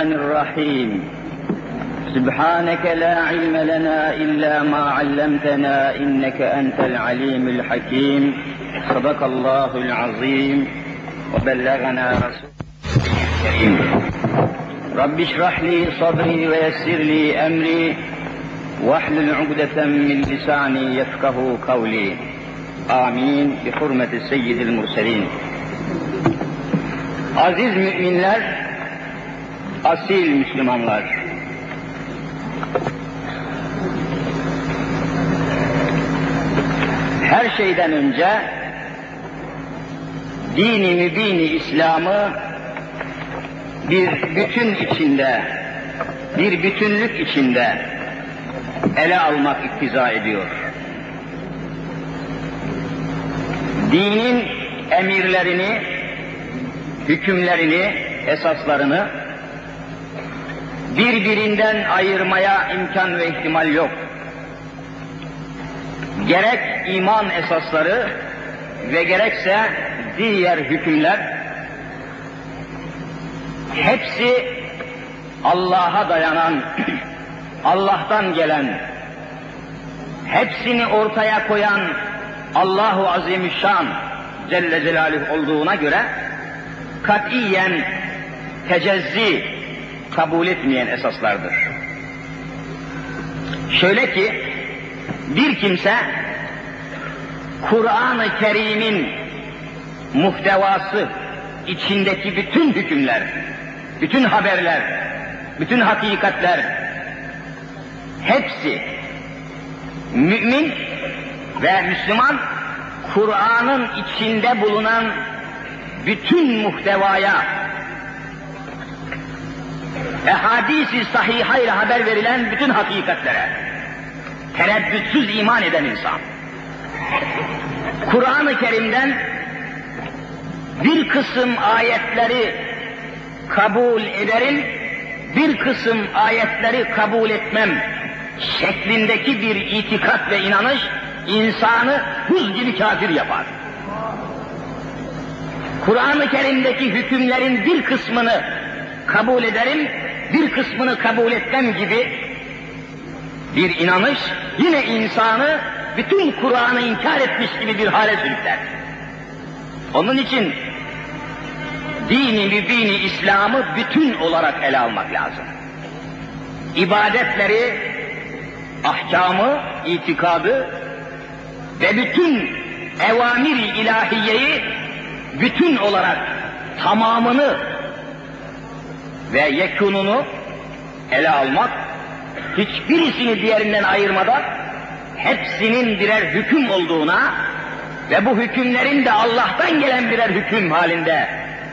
الرحيم. سبحانك لا علم لنا إلا ما علمتنا إنك أنت العليم الحكيم. صدق الله العظيم. وبلغنا رسول الكريم. رب اشرح لي صدري ويسر لي أمري. واحلل عقدة من لساني يفقه قولي. آمين. بحرمة السيد المرسلين. Aziz müminler, asil Müslümanlar. Her şeyden önce dini mübini İslam'ı bir bütün içinde, bir bütünlük içinde ele almak iktiza ediyor. Dinin emirlerini, hükümlerini, esaslarını birbirinden ayırmaya imkan ve ihtimal yok. Gerek iman esasları ve gerekse diğer hükümler hepsi Allah'a dayanan, Allah'tan gelen, hepsini ortaya koyan Allahu Azimüşşan Celle Celaluhu olduğuna göre katiyen tecezzi kabul etmeyen esaslardır. Şöyle ki bir kimse Kur'an-ı Kerim'in muhtevası içindeki bütün hükümler, bütün haberler, bütün hakikatler hepsi mümin ve Müslüman Kur'an'ın içinde bulunan bütün muhtevaya ehadisi sahiha ile haber verilen bütün hakikatlere tereddütsüz iman eden insan. Kur'an-ı Kerim'den bir kısım ayetleri kabul ederim, bir kısım ayetleri kabul etmem şeklindeki bir itikat ve inanış insanı buz gibi kafir yapar. Kur'an-ı Kerim'deki hükümlerin bir kısmını kabul ederim, bir kısmını kabul etmem gibi bir inanış yine insanı bütün Kur'an'ı inkar etmiş gibi bir hale sürükler. Onun için dini mübini İslam'ı bütün olarak ele almak lazım. İbadetleri, ahkamı, itikadı ve bütün evamiri ilahiyeyi bütün olarak tamamını ve yekununu ele almak, hiçbirisini diğerinden ayırmadan hepsinin birer hüküm olduğuna ve bu hükümlerin de Allah'tan gelen birer hüküm halinde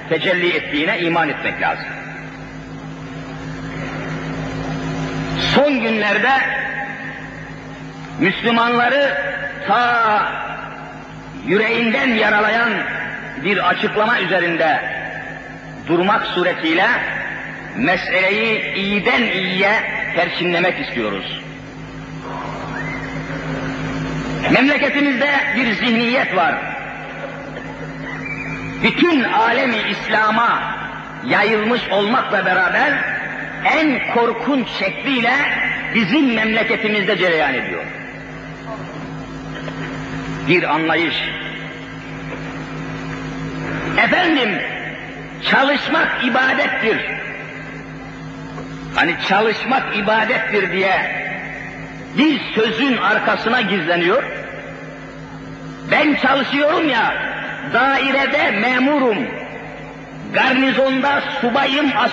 tecelli ettiğine iman etmek lazım. Son günlerde Müslümanları ta yüreğinden yaralayan bir açıklama üzerinde durmak suretiyle meseleyi iyiden iyiye terkinlemek istiyoruz. Memleketimizde bir zihniyet var. Bütün alemi İslam'a yayılmış olmakla beraber en korkunç şekliyle bizim memleketimizde cereyan ediyor. Bir anlayış. Efendim, çalışmak ibadettir. Hani çalışmak ibadettir diye bir sözün arkasına gizleniyor. Ben çalışıyorum ya, dairede memurum, garnizonda subayım, as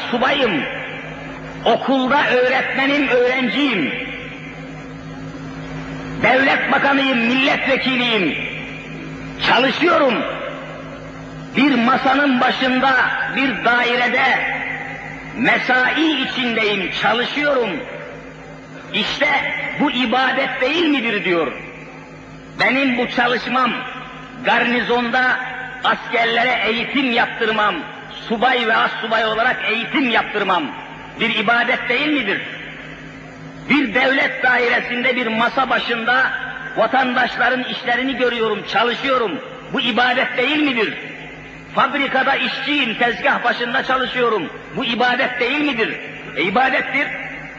okulda öğretmenim, öğrenciyim, devlet bakanıyım, milletvekiliyim, çalışıyorum. Bir masanın başında, bir dairede mesai içindeyim, çalışıyorum. İşte bu ibadet değil midir diyor. Benim bu çalışmam, garnizonda askerlere eğitim yaptırmam, subay ve as subay olarak eğitim yaptırmam bir ibadet değil midir? Bir devlet dairesinde bir masa başında vatandaşların işlerini görüyorum, çalışıyorum. Bu ibadet değil midir? Fabrikada işçiyim, tezgah başında çalışıyorum. Bu ibadet değil midir? E, ibadettir.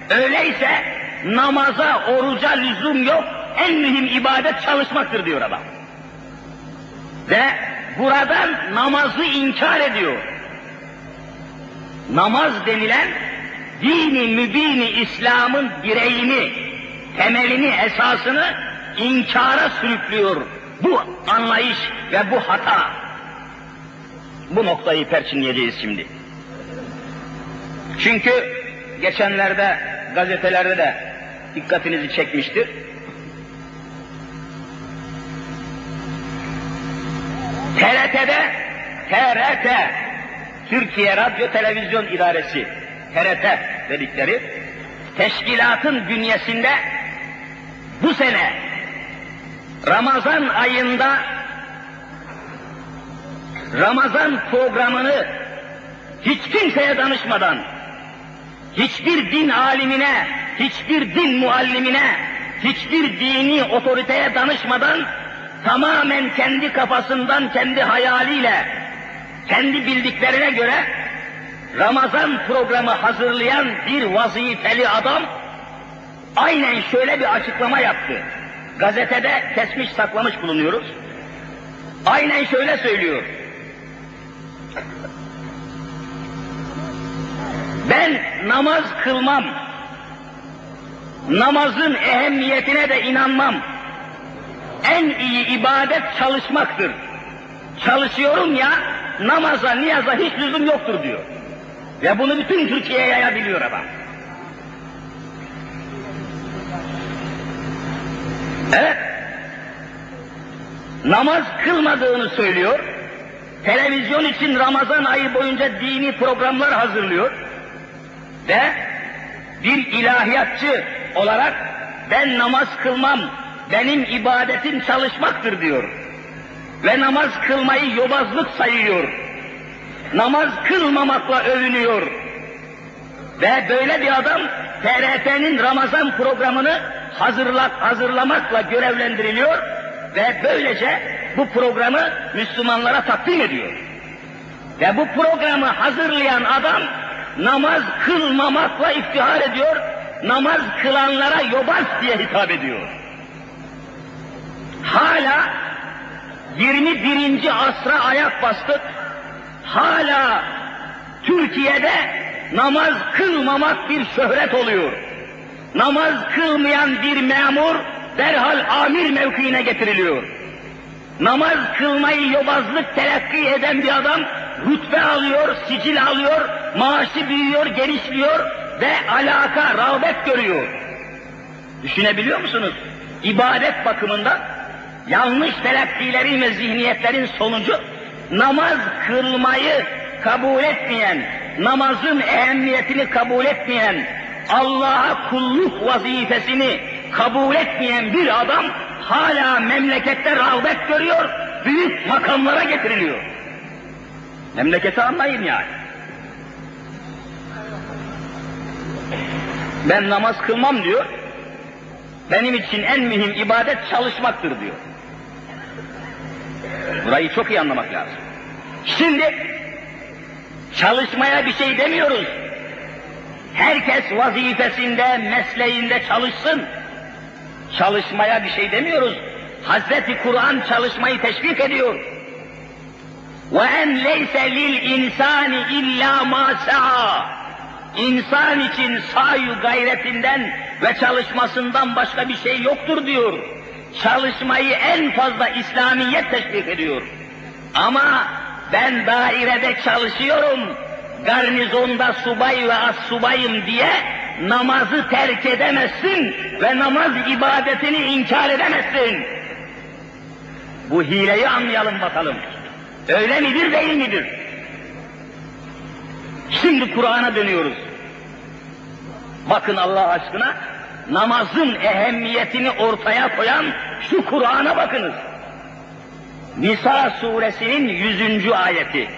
Öyleyse namaza, oruca lüzum yok. En mühim ibadet çalışmaktır diyor adam. Ve buradan namazı inkar ediyor. Namaz denilen dini mübini İslam'ın direğini, temelini, esasını inkara sürüklüyor. Bu anlayış ve bu hata. Bu noktayı perçinleyeceğiz şimdi. Çünkü geçenlerde gazetelerde de dikkatinizi çekmiştir. TRT'de TRT Türkiye Radyo Televizyon İdaresi TRT dedikleri teşkilatın bünyesinde bu sene Ramazan ayında Ramazan programını hiç kimseye danışmadan, hiçbir din alimine, hiçbir din muallimine, hiçbir dini otoriteye danışmadan tamamen kendi kafasından, kendi hayaliyle, kendi bildiklerine göre Ramazan programı hazırlayan bir vazifeli adam aynen şöyle bir açıklama yaptı. Gazetede kesmiş saklamış bulunuyoruz. Aynen şöyle söylüyor. Ben namaz kılmam. Namazın ehemmiyetine de inanmam. En iyi ibadet çalışmaktır. Çalışıyorum ya, namaza, niyaza hiç lüzum yoktur diyor. Ve bunu bütün Türkiye'ye yayabiliyor adam. Evet. Namaz kılmadığını söylüyor. Televizyon için Ramazan ayı boyunca dini programlar hazırlıyor. Ve bir ilahiyatçı olarak ben namaz kılmam, benim ibadetim çalışmaktır diyor. Ve namaz kılmayı yobazlık sayıyor. Namaz kılmamakla övünüyor. Ve böyle bir adam TRT'nin Ramazan programını hazırlak, hazırlamakla görevlendiriliyor ve böylece bu programı Müslümanlara takdim ediyor. Ve bu programı hazırlayan adam namaz kılmamakla iftihar ediyor, namaz kılanlara yobaz diye hitap ediyor. Hala 21. asra ayak bastık, hala Türkiye'de namaz kılmamak bir şöhret oluyor. Namaz kılmayan bir memur derhal amir mevkiine getiriliyor. Namaz kılmayı yobazlık telakki eden bir adam rütbe alıyor, sicil alıyor, maaşı büyüyor, genişliyor ve alaka, rağbet görüyor. Düşünebiliyor musunuz? İbadet bakımından yanlış telakkilerin ve zihniyetlerin sonucu namaz kılmayı kabul etmeyen, namazın ehemmiyetini kabul etmeyen, Allah'a kulluk vazifesini kabul etmeyen bir adam hala memlekette rağbet görüyor, büyük makamlara getiriliyor. Memleketi anlayın yani. Ben namaz kılmam diyor. Benim için en mühim ibadet çalışmaktır diyor. Burayı çok iyi anlamak lazım. Şimdi çalışmaya bir şey demiyoruz. Herkes vazifesinde, mesleğinde çalışsın. Çalışmaya bir şey demiyoruz. Hazreti Kur'an çalışmayı teşvik ediyor. Ve en leyse lil insani illa ma. İnsan için sayu gayretinden ve çalışmasından başka bir şey yoktur diyor. Çalışmayı en fazla İslamiyet teşvik ediyor. Ama ben dairede çalışıyorum, garnizonda subay ve as subayım diye namazı terk edemezsin ve namaz ibadetini inkar edemezsin. Bu hileyi anlayalım bakalım. Öyle midir değil midir? Şimdi Kur'an'a dönüyoruz. Bakın Allah aşkına namazın ehemmiyetini ortaya koyan şu Kur'an'a bakınız. Nisa suresinin yüzüncü ayeti.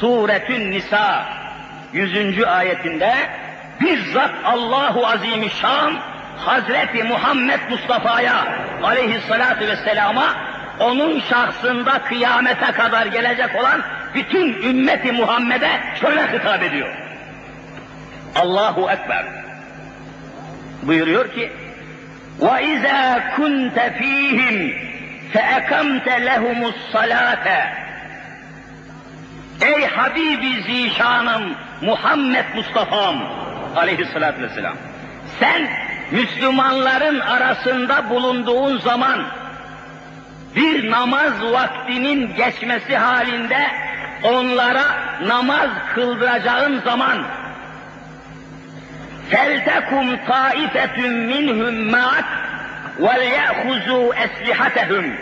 Suretün Nisa yüzüncü ayetinde bizzat Allahu Azimüşşan Hazreti Muhammed Mustafa'ya aleyhissalatu vesselama onun şahsında kıyamete kadar gelecek olan bütün ümmeti Muhammed'e şöyle hitap ediyor. Allahu Ekber Buyuruyor ki, وَاِذَا كُنْتَ ف۪يهِمْ فَاَكَمْتَ لَهُمُ الصَّلَاةَ Ey Habibi Zişanım Muhammed Mustafa'm aleyhissalatü vesselam. Sen Müslümanların arasında bulunduğun zaman bir namaz vaktinin geçmesi halinde onlara namaz kıldıracağın zaman فَلْتَكُمْ طَائِفَةٌ مِّنْهُمْ مَعَكْ وَلْيَأْخُزُوا أَسْلِحَتَهُمْ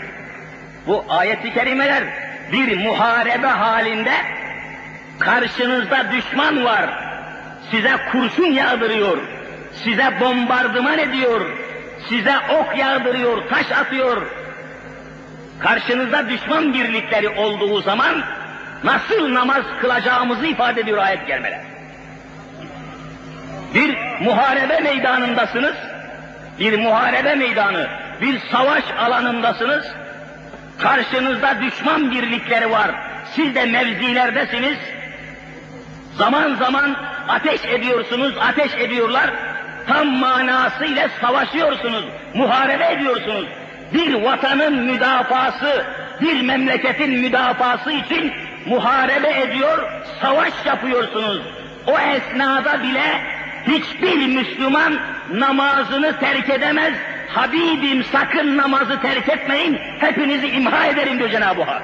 Bu ayet-i kerimeler bir muharebe halinde karşınızda düşman var, size kurşun yağdırıyor, size bombardıman ediyor, size ok yağdırıyor, taş atıyor. Karşınızda düşman birlikleri olduğu zaman nasıl namaz kılacağımızı ifade ediyor ayet gelmeler. Bir muharebe meydanındasınız, bir muharebe meydanı, bir savaş alanındasınız, karşınızda düşman birlikleri var, siz de mevzilerdesiniz, zaman zaman ateş ediyorsunuz, ateş ediyorlar, tam manasıyla savaşıyorsunuz, muharebe ediyorsunuz. Bir vatanın müdafası, bir memleketin müdafası için muharebe ediyor, savaş yapıyorsunuz. O esnada bile hiçbir Müslüman namazını terk edemez. Habibim sakın namazı terk etmeyin, hepinizi imha ederim diyor Cenab-ı Hak.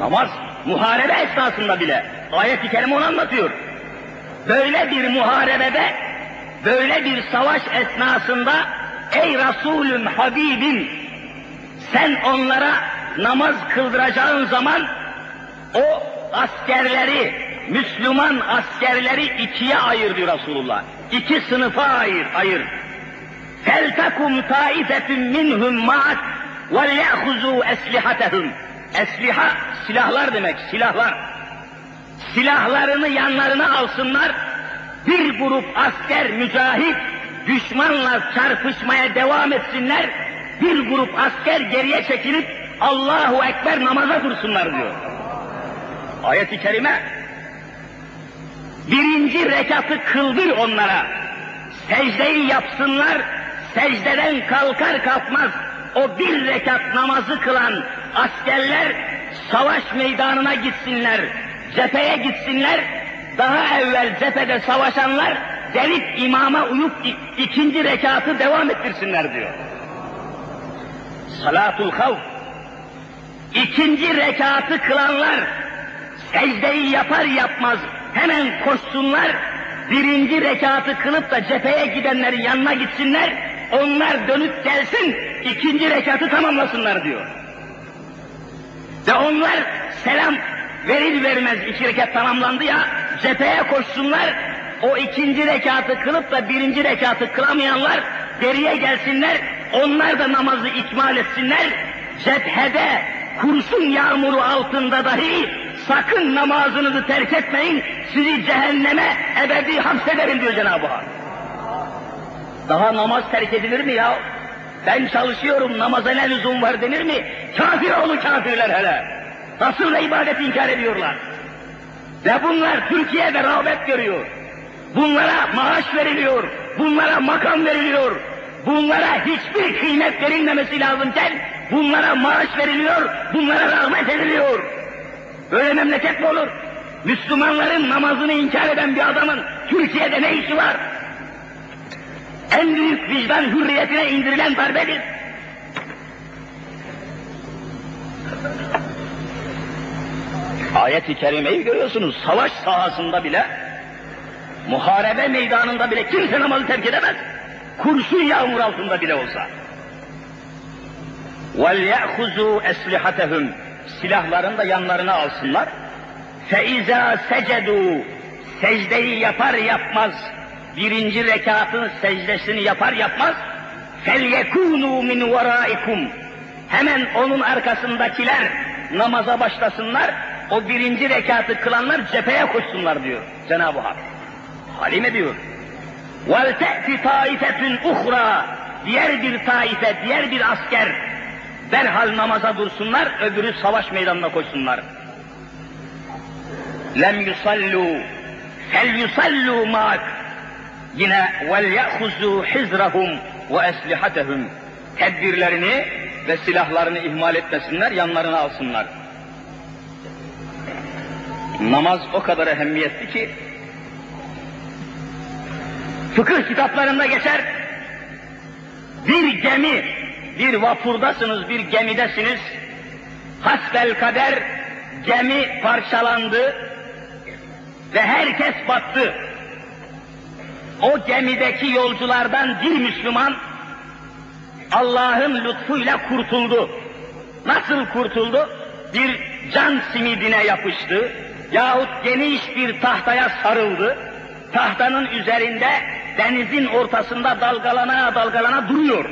Namaz, muharebe esnasında bile. Ayet-i Kerime onu anlatıyor. Böyle bir muharebede, böyle bir savaş esnasında ey Resulüm, Habibim sen onlara namaz kıldıracağın zaman o askerleri, Müslüman askerleri ikiye ayır diyor Resulullah. İki sınıfa ayır, ayır. Feltakum taifetun minhum ma'ak ve ya'huzu eslihatehum. Esliha silahlar demek, silahlar. Silahlarını yanlarına alsınlar. Bir grup asker mücahit düşmanla çarpışmaya devam etsinler. Bir grup asker geriye çekilip Allahu Ekber namaza dursunlar diyor. Ayet-i kerime birinci rekatı kıldır onlara, secdeyi yapsınlar, secdeden kalkar kalkmaz o bir rekat namazı kılan askerler savaş meydanına gitsinler, cepheye gitsinler, daha evvel cephede savaşanlar gelip imama uyup ikinci rekatı devam ettirsinler diyor. Salatul havf. İkinci rekatı kılanlar secdeyi yapar yapmaz hemen koşsunlar, birinci rekatı kılıp da cepheye gidenlerin yanına gitsinler, onlar dönüp gelsin, ikinci rekatı tamamlasınlar diyor. Ve onlar selam verir vermez iki rekat tamamlandı ya, cepheye koşsunlar, o ikinci rekatı kılıp da birinci rekatı kılamayanlar geriye gelsinler, onlar da namazı ikmal etsinler, cephede kurşun yağmuru altında dahi sakın namazınızı terk etmeyin, sizi cehenneme ebedi hapsederim diyor Cenab-ı Hak. Daha namaz terk edilir mi ya? Ben çalışıyorum, namaza ne lüzum var denir mi? Kafir oğlu kafirler hele. Nasıl ibadet inkar ediyorlar. Ve bunlar Türkiye'de rağbet görüyor. Bunlara maaş veriliyor, bunlara makam veriliyor, bunlara hiçbir kıymet verilmemesi lazımken bunlara maaş veriliyor, bunlara rahmet ediliyor. Böyle memleket mi olur? Müslümanların namazını inkar eden bir adamın Türkiye'de ne işi var? En büyük vicdan hürriyetine indirilen darbedir. Ayet-i kerimeyi görüyorsunuz, savaş sahasında bile, muharebe meydanında bile kimse namazı terk edemez Kurşun yağmur altında bile olsa. وَلْيَأْخُزُوا أَسْلِحَتَهُمْ Silahlarını da yanlarına alsınlar. فَاِذَا سَجَدُوا Secdeyi yapar yapmaz, birinci rekatın secdesini yapar yapmaz, فَلْيَكُونُوا مِنْ وَرَائِكُمْ Hemen onun arkasındakiler namaza başlasınlar, o birinci rekatı kılanlar cepheye koşsunlar diyor Cenab-ı Hak. Halim Vel te'ti taifetün. Diğer bir taife, diğer bir asker derhal namaza dursunlar, öbürü savaş meydanına koşsunlar. Lem yusallu, fel yusallu ma'ak. Yine vel ya'huzu hizrahum ve eslihatehum. Tedbirlerini ve silahlarını ihmal etmesinler, yanlarına alsınlar. Namaz o kadar ehemmiyetli ki fıkıh kitaplarında geçer bir gemi, bir vapurdasınız, bir gemidesiniz. Hasbel kader gemi parçalandı ve herkes battı. O gemideki yolculardan bir Müslüman Allah'ın lütfuyla kurtuldu. Nasıl kurtuldu? Bir can simidine yapıştı yahut geniş bir tahtaya sarıldı. Tahtanın üzerinde denizin ortasında dalgalana dalgalana duruyor.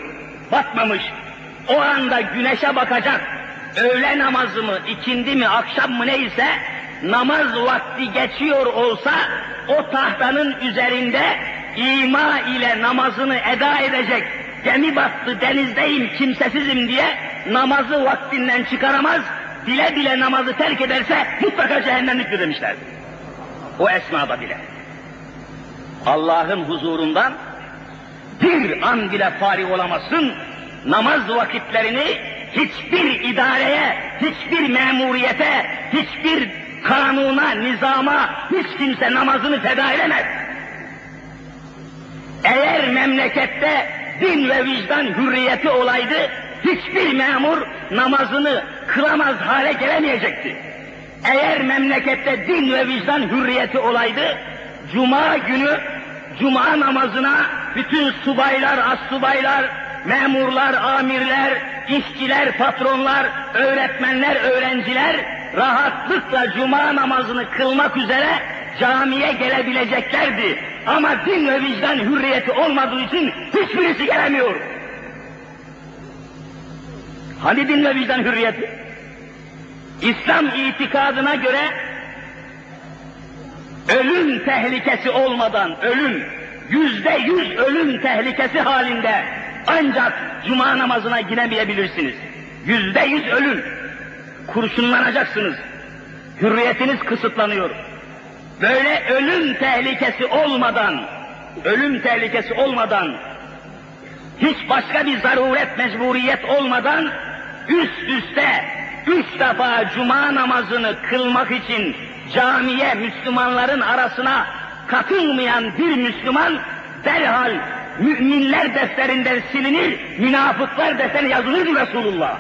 Batmamış. O anda güneşe bakacak. Öğle namazı mı, ikindi mi, akşam mı neyse namaz vakti geçiyor olsa o tahtanın üzerinde ima ile namazını eda edecek. Gemi battı, denizdeyim, kimsesizim diye namazı vaktinden çıkaramaz, bile bile namazı terk ederse mutlaka cehennemliktir demişler. O esnada bile. Allah'ın huzurundan bir an bile fari olamazsın, namaz vakitlerini hiçbir idareye, hiçbir memuriyete, hiçbir kanuna, nizama hiç kimse namazını feda edemez. Eğer memlekette din ve vicdan hürriyeti olaydı, hiçbir memur namazını kılamaz hale gelemeyecekti. Eğer memlekette din ve vicdan hürriyeti olaydı, cuma günü cuma namazına bütün subaylar, assubaylar, memurlar, amirler, işçiler, patronlar, öğretmenler, öğrenciler rahatlıkla cuma namazını kılmak üzere camiye gelebileceklerdi. Ama din ve vicdan hürriyeti olmadığı için hiçbirisi gelemiyor. Hani din ve vicdan hürriyeti? İslam itikadına göre ölüm tehlikesi olmadan, ölüm, yüzde yüz ölüm tehlikesi halinde ancak cuma namazına giremeyebilirsiniz. Yüzde yüz ölüm. Kurşunlanacaksınız. Hürriyetiniz kısıtlanıyor. Böyle ölüm tehlikesi olmadan, ölüm tehlikesi olmadan, hiç başka bir zaruret, mecburiyet olmadan üst üste üç defa cuma namazını kılmak için camiye Müslümanların arasına katılmayan bir Müslüman derhal müminler defterinden silinir, münafıklar defterine yazılır Resulullah.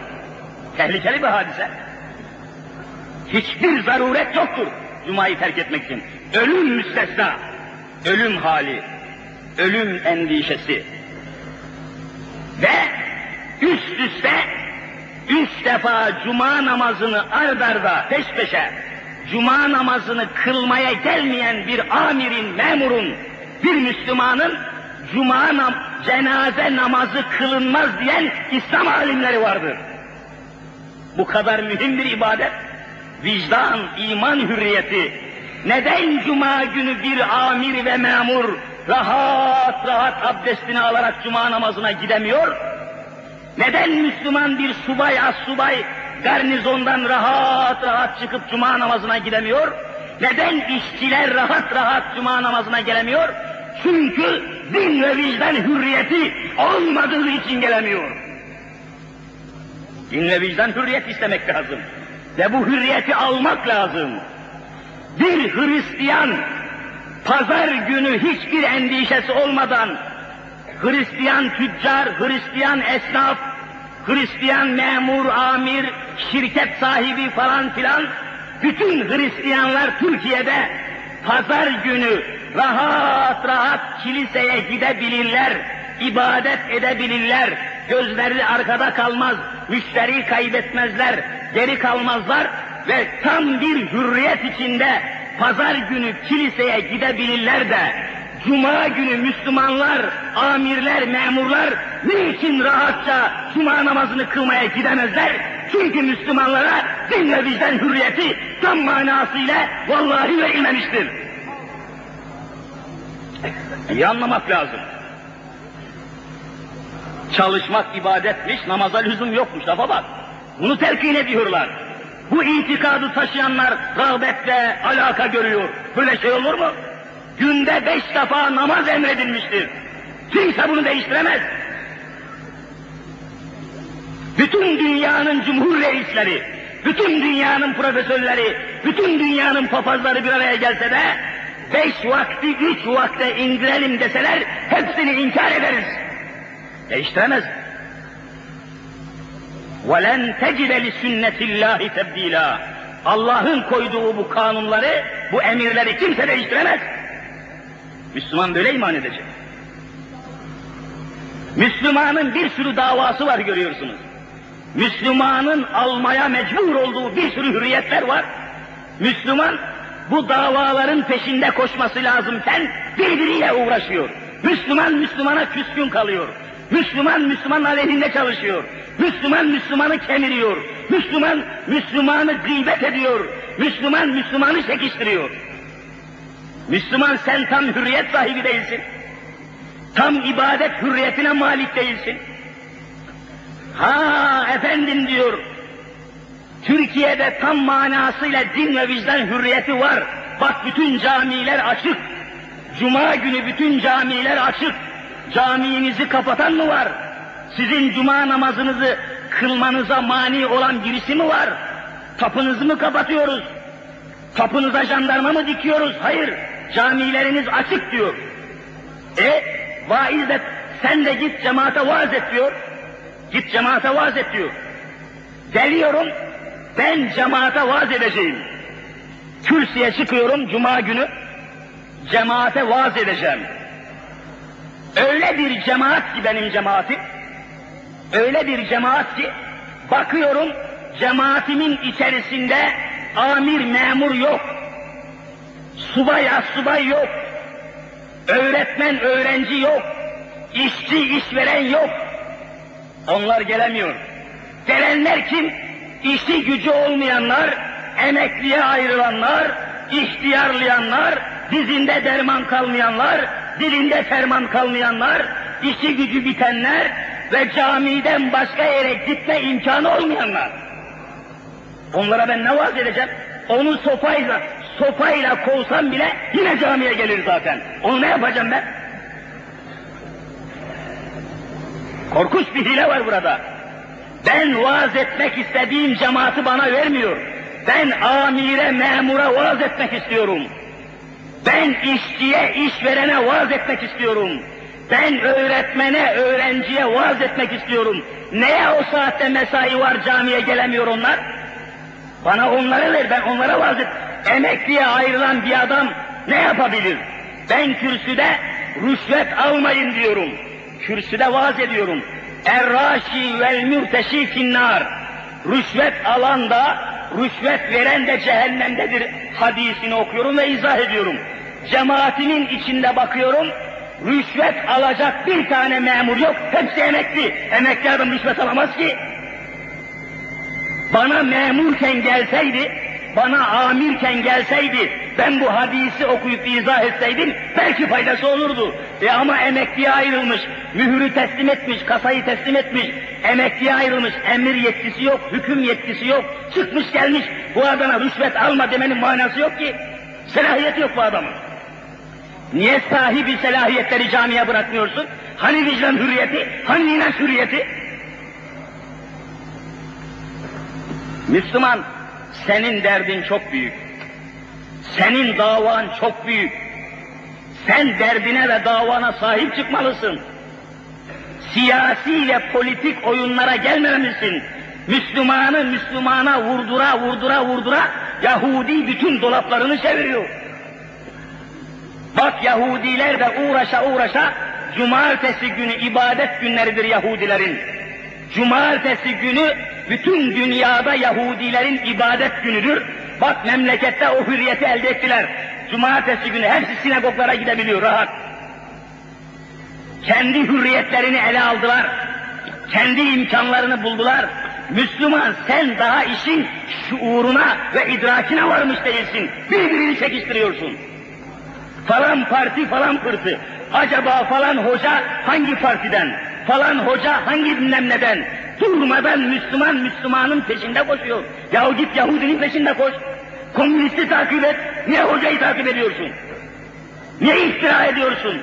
Tehlikeli bir hadise. Hiçbir zaruret yoktur Cuma'yı terk etmek için. Ölüm müstesna, ölüm hali, ölüm endişesi. Ve üst üste üç defa cuma namazını ard arda peş peşe cuma namazını kılmaya gelmeyen bir amirin, memurun, bir Müslümanın cuma nam cenaze namazı kılınmaz diyen İslam alimleri vardır. Bu kadar mühim bir ibadet, vicdan, iman hürriyeti. Neden cuma günü bir amir ve memur rahat rahat abdestini alarak cuma namazına gidemiyor? Neden Müslüman bir subay, as subay garnizondan rahat rahat çıkıp cuma namazına gidemiyor? Neden işçiler rahat rahat cuma namazına gelemiyor? Çünkü din ve vicdan hürriyeti olmadığı için gelemiyor. Din ve vicdan hürriyet istemek lazım. Ve bu hürriyeti almak lazım. Bir Hristiyan pazar günü hiçbir endişesi olmadan Hristiyan tüccar, Hristiyan esnaf, Hristiyan memur, amir, şirket sahibi falan filan bütün Hristiyanlar Türkiye'de pazar günü rahat rahat kiliseye gidebilirler, ibadet edebilirler, gözleri arkada kalmaz, müşteri kaybetmezler, geri kalmazlar ve tam bir hürriyet içinde pazar günü kiliseye gidebilirler de Cuma günü Müslümanlar, amirler, memurlar niçin rahatça Cuma namazını kılmaya gidemezler? Çünkü Müslümanlara din ve vicdan hürriyeti tam manasıyla vallahi verilmemiştir. İyi anlamak lazım. Çalışmak ibadetmiş, namaza lüzum yokmuş. Lafa bak. Bunu telkin ediyorlar. bu itikadı taşıyanlar rağbetle alaka görüyor. Böyle şey olur mu? Günde beş defa namaz emredilmiştir. Kimse bunu değiştiremez. Bütün dünyanın cumhur reisleri, bütün dünyanın profesörleri, bütün dünyanın papazları bir araya gelse de beş vakti üç vakte indirelim deseler hepsini inkar ederiz. Değiştiremez. وَلَنْ تَجِدَ لِسُنَّةِ اللّٰهِ تَبْد۪يلًا Allah'ın koyduğu bu kanunları, bu emirleri kimse değiştiremez. Müslüman böyle iman edecek. Müslümanın bir sürü davası var görüyorsunuz. Müslümanın almaya mecbur olduğu bir sürü hürriyetler var. Müslüman bu davaların peşinde koşması lazımken birbiriyle uğraşıyor. Müslüman Müslümana küskün kalıyor. Müslüman Müslüman aleyhinde çalışıyor. Müslüman Müslümanı kemiriyor. Müslüman Müslümanı gıybet ediyor. Müslüman Müslümanı çekiştiriyor. Müslüman sen tam hürriyet sahibi değilsin. Tam ibadet hürriyetine malik değilsin. Ha efendim diyor, Türkiye'de tam manasıyla din ve vicdan hürriyeti var. Bak bütün camiler açık. Cuma günü bütün camiler açık. Caminizi kapatan mı var? Sizin cuma namazınızı kılmanıza mani olan birisi mi var? Tapınızı mı kapatıyoruz? Tapınıza jandarma mı dikiyoruz? Hayır, camileriniz açık diyor. E, vaiz de sen de git cemaate vaaz et diyor. Git cemaate vaaz et diyor. Geliyorum, ben cemaate vaaz edeceğim. Kürsüye çıkıyorum cuma günü, cemaate vaaz edeceğim. Öyle bir cemaat ki benim cemaatim, öyle bir cemaat ki, bakıyorum cemaatimin içerisinde amir memur yok, subay subay yok, öğretmen öğrenci yok, işçi işveren yok, onlar gelemiyor. Gelenler kim? İşi gücü olmayanlar, emekliye ayrılanlar, ihtiyarlayanlar, dizinde derman kalmayanlar, dilinde ferman kalmayanlar, işi gücü bitenler ve camiden başka yere gitme imkanı olmayanlar. Onlara ben ne vaaz edeceğim? Onu sopayla, sopayla kovsam bile yine camiye gelir zaten. Onu ne yapacağım ben? Korkunç bir hile var burada. Ben vaaz etmek istediğim cemaati bana vermiyor. Ben amire, memura vaaz etmek istiyorum. Ben işçiye, işverene vaaz etmek istiyorum. Ben öğretmene, öğrenciye vaaz etmek istiyorum. Neye o saatte mesai var camiye gelemiyor onlar? Bana onları ver, ben onlara vaaz et. Emekliye ayrılan bir adam ne yapabilir? Ben kürsüde rüşvet almayın diyorum kürsüde vaaz ediyorum. Erraşi vel mürteşi finnar. Rüşvet alan da, rüşvet veren de cehennemdedir hadisini okuyorum ve izah ediyorum. Cemaatimin içinde bakıyorum, rüşvet alacak bir tane memur yok, hepsi emekli. Emekli adam rüşvet alamaz ki. Bana memurken gelseydi, bana amirken gelseydi, ben bu hadisi okuyup izah etseydim belki faydası olurdu. E ama emekliye ayrılmış, mühürü teslim etmiş, kasayı teslim etmiş, emekliye ayrılmış, emir yetkisi yok, hüküm yetkisi yok, çıkmış gelmiş, bu adama rüşvet alma demenin manası yok ki. Selahiyeti yok bu adamın. Niye sahibi selahiyetleri camiye bırakmıyorsun? Hani vicdan hürriyeti, hani inanç hürriyeti? Müslüman, senin derdin çok büyük. Senin davan çok büyük. Sen derdine ve davana sahip çıkmalısın. Siyasi ve politik oyunlara gelmemelisin. Müslümanı Müslümana vurdura vurdura vurdura Yahudi bütün dolaplarını çeviriyor. Bak Yahudiler de uğraşa uğraşa cumartesi günü ibadet günleridir Yahudilerin. Cumartesi günü bütün dünyada Yahudilerin ibadet günüdür. Bak memlekette o hürriyeti elde ettiler. Cumartesi günü hepsi sinagoglara gidebiliyor rahat. Kendi hürriyetlerini ele aldılar. Kendi imkanlarını buldular. Müslüman sen daha işin şuuruna ve idrakine varmış değilsin. Birbirini çekiştiriyorsun. Falan parti falan pırtı. Acaba falan hoca hangi partiden? Falan hoca hangi bilmem neden? Durmadan Müslüman Müslümanın peşinde koşuyor. Yahu git Yahudinin peşinde koş. Komünisti takip et. Niye hocayı takip ediyorsun? Niye iftira ediyorsun?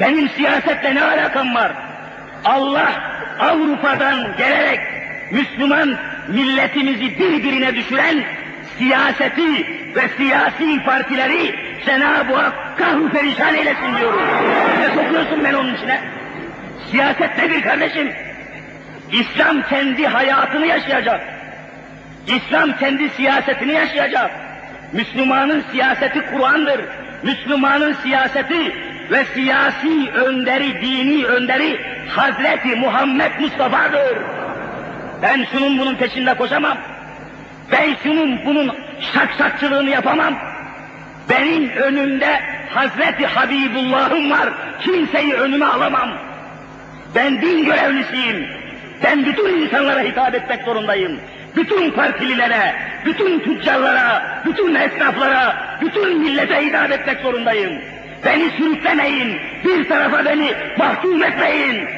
Benim siyasetle ne alakam var? Allah Avrupa'dan gelerek Müslüman milletimizi birbirine düşüren siyaseti ve siyasi partileri Cenab-ı Hak kahru perişan eylesin diyorum. Ne sokuyorsun ben onun içine? Siyaset nedir kardeşim? İslam kendi hayatını yaşayacak. İslam kendi siyasetini yaşayacak. Müslümanın siyaseti Kur'an'dır. Müslümanın siyaseti ve siyasi önderi, dini önderi Hazreti Muhammed Mustafa'dır. Ben şunun bunun peşinde koşamam. Ben şunun bunun şakşakçılığını yapamam. Benim önümde Hazreti Habibullah'ım var. Kimseyi önüme alamam. Ben din görevlisiyim. Ben bütün insanlara hitap etmek zorundayım. Bütün partililere, bütün tüccarlara, bütün esnaflara, bütün millete hitap etmek zorundayım. Beni sürüklemeyin, bir tarafa beni mahkum etmeyin.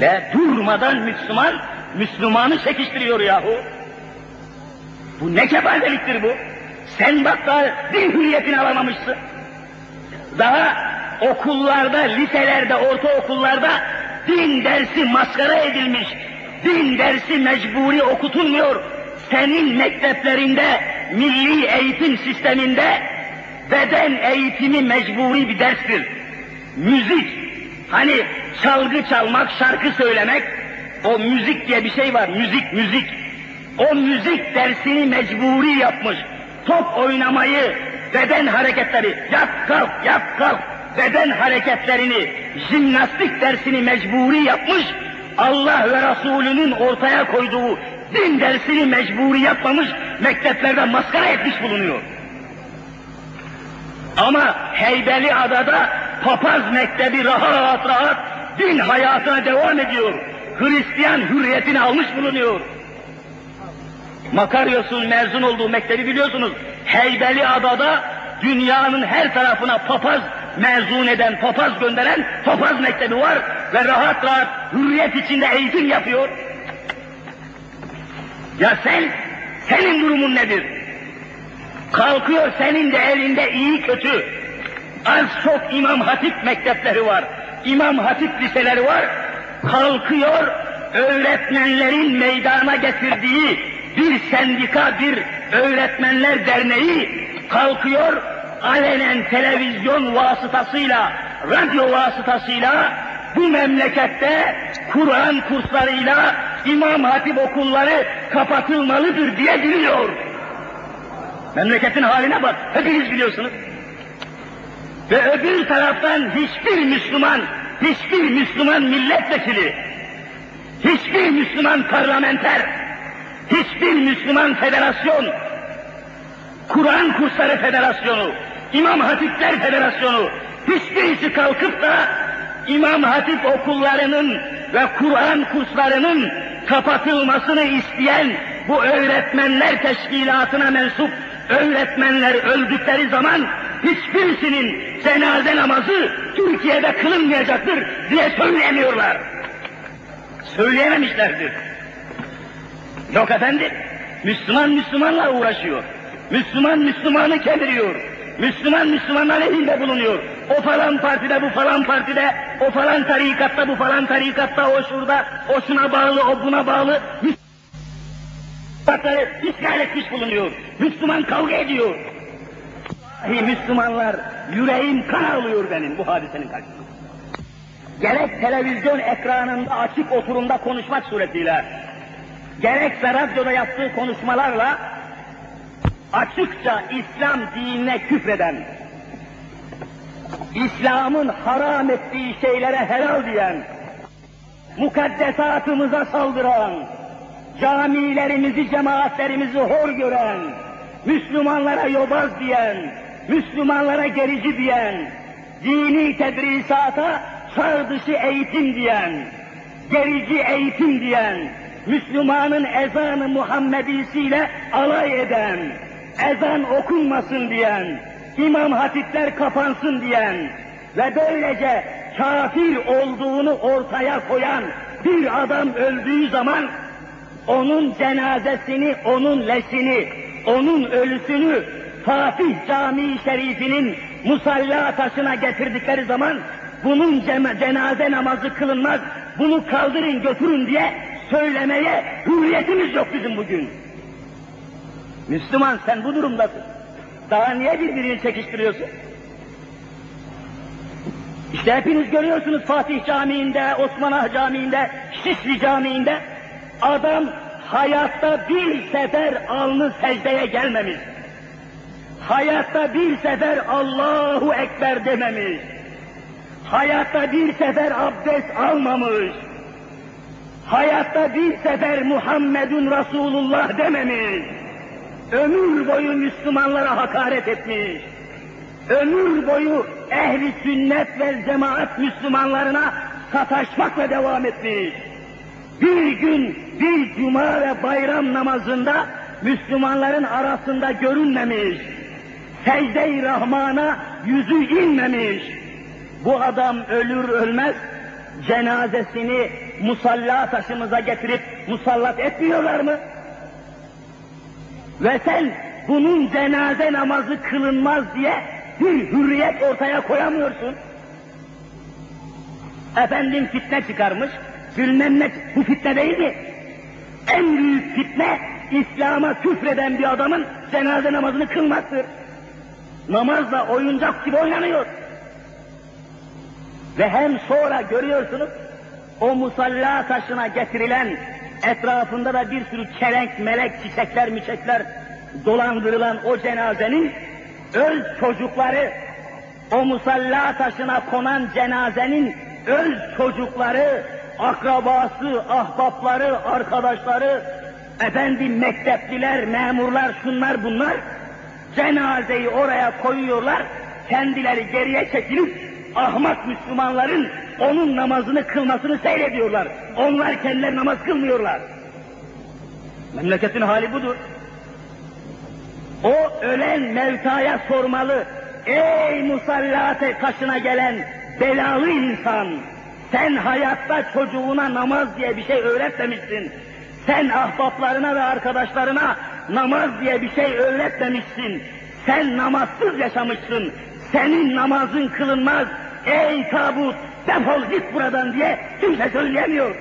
Ve durmadan Müslüman, Müslümanı çekiştiriyor yahu. Bu ne kefazeliktir bu? Sen bak daha din hürriyetini alamamışsın. Daha okullarda, liselerde, ortaokullarda din dersi maskara edilmiş. Din dersi mecburi okutulmuyor. Senin mekteplerinde, milli eğitim sisteminde beden eğitimi mecburi bir derstir. Müzik, hani çalgı çalmak, şarkı söylemek, o müzik diye bir şey var, müzik, müzik. O müzik dersini mecburi yapmış. Top oynamayı, beden hareketleri, yap kalk, yap kalk, beden hareketlerini, jimnastik dersini mecburi yapmış, Allah ve Resulünün ortaya koyduğu din dersini mecburi yapmamış, mekteplerde maskara etmiş bulunuyor. Ama Heybeli Adada papaz mektebi rahat rahat din hayatına devam ediyor. Hristiyan hürriyetini almış bulunuyor. Makaryos'un mezun olduğu mektebi biliyorsunuz. Heybeli Adada dünyanın her tarafına papaz mezun eden, papaz gönderen papaz mektebi var ve rahat rahat hürriyet içinde eğitim yapıyor. Ya sen, senin durumun nedir? Kalkıyor senin de elinde iyi kötü. Az çok İmam Hatip mektepleri var. İmam Hatip liseleri var. Kalkıyor öğretmenlerin meydana getirdiği bir sendika, bir öğretmenler derneği kalkıyor alenen televizyon vasıtasıyla, radyo vasıtasıyla bu memlekette Kur'an kurslarıyla İmam Hatip okulları kapatılmalıdır diye biliyor. Memleketin haline bak, hepiniz biliyorsunuz. Ve öbür taraftan hiçbir Müslüman, hiçbir Müslüman milletvekili, hiçbir Müslüman parlamenter, hiçbir Müslüman federasyon, Kur'an Kursları Federasyonu, İmam Hatipler Federasyonu, hiçbirisi kalkıp da İmam Hatip okullarının ve Kur'an kurslarının kapatılmasını isteyen bu öğretmenler teşkilatına mensup öğretmenler öldükleri zaman hiçbirisinin cenaze namazı Türkiye'de kılınmayacaktır diye söyleyemiyorlar. Söyleyememişlerdir. Yok efendim, Müslüman Müslümanla uğraşıyor. Müslüman Müslümanı kemiriyor. Müslüman Müslüman aleyhinde bulunuyor. O falan partide, bu falan partide, o falan tarikatta, bu falan tarikatta, o şurada, o şuna bağlı, o buna bağlı. Müslümanları işgal etmiş bulunuyor. Müslüman kavga ediyor. Vallahi Müslümanlar, yüreğim kan alıyor benim bu hadisenin karşısında. Gerek televizyon ekranında açık oturumda konuşmak suretiyle, gerekse radyoda yaptığı konuşmalarla açıkça İslam dinine küfreden, İslam'ın haram ettiği şeylere helal diyen, mukaddesatımıza saldıran, camilerimizi, cemaatlerimizi hor gören, Müslümanlara yobaz diyen, Müslümanlara gerici diyen, dini tedrisata çağ dışı eğitim diyen, gerici eğitim diyen, Müslümanın ezanı Muhammedisiyle alay eden, ezan okunmasın diyen, İmam hatipler kapansın diyen ve böylece kafir olduğunu ortaya koyan bir adam öldüğü zaman onun cenazesini, onun leşini, onun ölüsünü Fatih Camii Şerifinin musalla taşına getirdikleri zaman bunun cenaze namazı kılınmaz, bunu kaldırın götürün diye söylemeye hürriyetimiz yok bizim bugün. Müslüman sen bu durumdasın. Daha niye birbirini çekiştiriyorsun? İşte hepiniz görüyorsunuz Fatih Camii'nde, Osman Camii'nde, Şişli Camii'nde adam hayatta bir sefer alnı secdeye gelmemiş. Hayatta bir sefer Allahu Ekber dememiş. Hayatta bir sefer abdest almamış. Hayatta bir sefer Muhammedun Resulullah dememiş. Ömür boyu Müslümanlara hakaret etmiş. Ömür boyu ehli sünnet ve cemaat Müslümanlarına sataşmakla devam etmiş. Bir gün bir cuma ve bayram namazında Müslümanların arasında görünmemiş. Secde-i Rahman'a yüzü inmemiş. Bu adam ölür ölmez cenazesini musalla taşımıza getirip musallat etmiyorlar mı? Ve sen bunun cenaze namazı kılınmaz diye bir hürriyet ortaya koyamıyorsun. Efendim fitne çıkarmış, bilmem ne, bu fitne değil mi? En büyük fitne, İslam'a küfreden bir adamın cenaze namazını kılmaktır. Namazla oyuncak gibi oynanıyor. Ve hem sonra görüyorsunuz, o musalla taşına getirilen, etrafında da bir sürü çelenk, melek, çiçekler, miçekler dolandırılan o cenazenin öz çocukları, o musalla taşına konan cenazenin öz çocukları, akrabası, ahbapları, arkadaşları, efendim mektepliler, memurlar, şunlar bunlar, cenazeyi oraya koyuyorlar, kendileri geriye çekilip ahmak Müslümanların onun namazını kılmasını seyrediyorlar. Onlar kendileri namaz kılmıyorlar. Memleketin hali budur. O ölen mevtaya sormalı. Ey musallate kaşına gelen belalı insan! Sen hayatta çocuğuna namaz diye bir şey öğretmemişsin. Sen ahbaplarına ve arkadaşlarına namaz diye bir şey öğretmemişsin. Sen namazsız yaşamışsın. Senin namazın kılınmaz. Ey tabut defol git buradan diye kimse söyleyemiyor.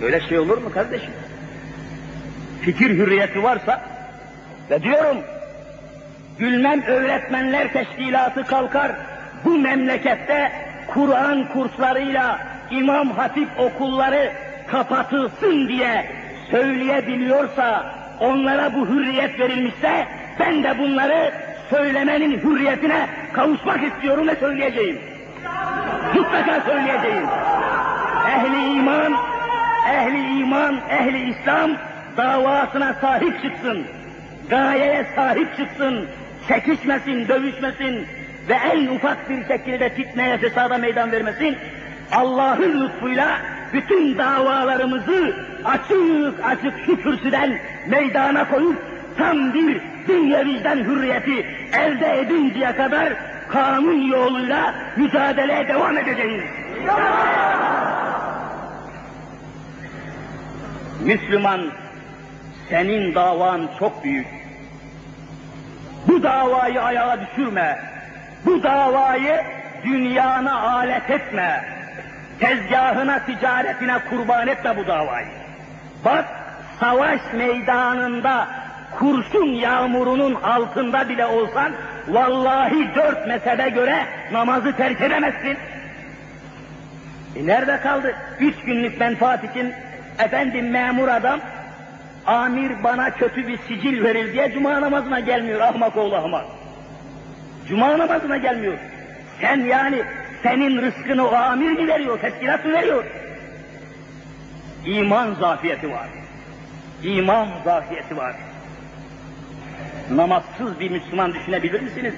Böyle şey olur mu kardeşim? Fikir hürriyeti varsa ve diyorum Gülmem Öğretmenler Teşkilatı kalkar bu memlekette Kur'an kurslarıyla İmam Hatip okulları kapatılsın diye söyleyebiliyorsa, onlara bu hürriyet verilmişse, ben de bunları söylemenin hürriyetine kavuşmak istiyorum ve söyleyeceğim. Mutlaka söyleyeceğim. Ehli iman, ehli iman, ehli İslam davasına sahip çıksın. Gayeye sahip çıksın. Çekişmesin, dövüşmesin ve en ufak bir şekilde fitneye, fesada meydan vermesin. Allah'ın lütfuyla bütün davalarımızı açık açık şu kürsüden meydana koyup tam bir dünya vicdan hürriyeti elde edinceye kadar kanun yoluyla mücadeleye devam edeceğiz. Müslüman, senin davan çok büyük. Bu davayı ayağa düşürme. Bu davayı dünyana alet etme. Tezgahına, ticaretine kurban etme bu davayı. Bak, savaş meydanında kurşun yağmurunun altında bile olsan, vallahi dört mezhebe göre namazı terk edemezsin. E nerede kaldı? Üç günlük menfaat için efendim memur adam, amir bana kötü bir sicil verir diye cuma namazına gelmiyor ahmak oğlu ahmak. Cuma namazına gelmiyor. Sen yani senin rızkını o amir mi veriyor, teşkilat mı veriyor? İman zafiyeti var. İman zafiyeti var. Namazsız bir Müslüman düşünebilir misiniz?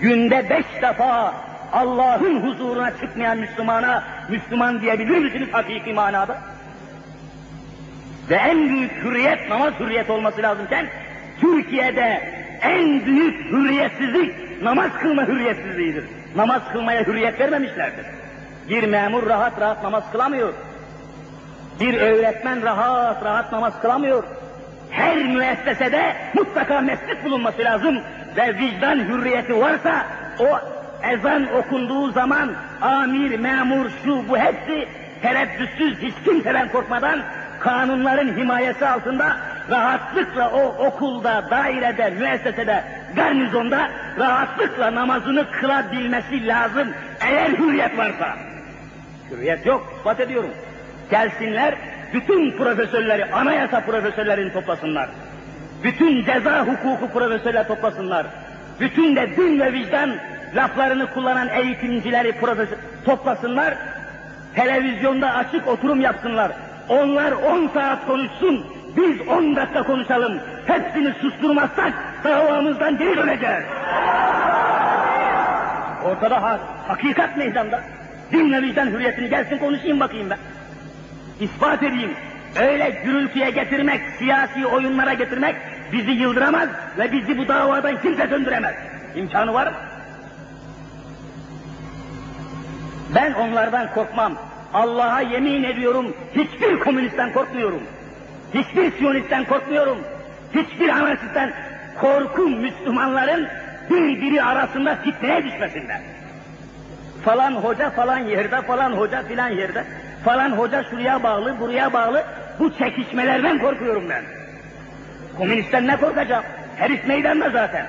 Günde beş defa Allah'ın huzuruna çıkmayan Müslümana Müslüman diyebilir misiniz hakiki manada? Ve en büyük hürriyet namaz hürriyet olması lazımken Türkiye'de en büyük hürriyetsizlik namaz kılma hürriyetsizliğidir. namaz kılmaya hürriyet vermemişlerdir. Bir memur rahat rahat namaz kılamıyor. Bir öğretmen rahat rahat namaz kılamıyor. Her müessesede mutlaka mescit bulunması lazım ve vicdan hürriyeti varsa o ezan okunduğu zaman amir, memur, şu bu hepsi tereddütsüz hiç kimseden korkmadan kanunların himayesi altında rahatlıkla o okulda, dairede, müessesede, garnizonda rahatlıkla namazını kılabilmesi lazım eğer hürriyet varsa. Hürriyet yok, ispat ediyorum. Gelsinler, bütün profesörleri, anayasa profesörlerini toplasınlar. Bütün ceza hukuku profesörler toplasınlar. Bütün de din ve vicdan laflarını kullanan eğitimcileri profesör toplasınlar. Televizyonda açık oturum yapsınlar. Onlar 10 saat konuşsun, biz 10 dakika konuşalım. Hepsini susturmazsak davamızdan geri döneceğiz. Ortada ha hakikat meydanda. Dinle vicdan hürriyetini gelsin konuşayım bakayım ben. İspat edeyim. Öyle gürültüye getirmek, siyasi oyunlara getirmek bizi yıldıramaz ve bizi bu davadan kimse döndüremez. İmkanı var? Ben onlardan korkmam. Allah'a yemin ediyorum hiçbir komünistten korkmuyorum. Hiçbir siyonistten korkmuyorum. Hiçbir anarşistten korkum Müslümanların birbiri arasında fitneye düşmesinden. Falan hoca falan yerde, falan hoca filan yerde, falan hoca şuraya bağlı, buraya bağlı. Bu çekişmelerden korkuyorum ben. Komünistten ne korkacağım? Herif meydanda zaten.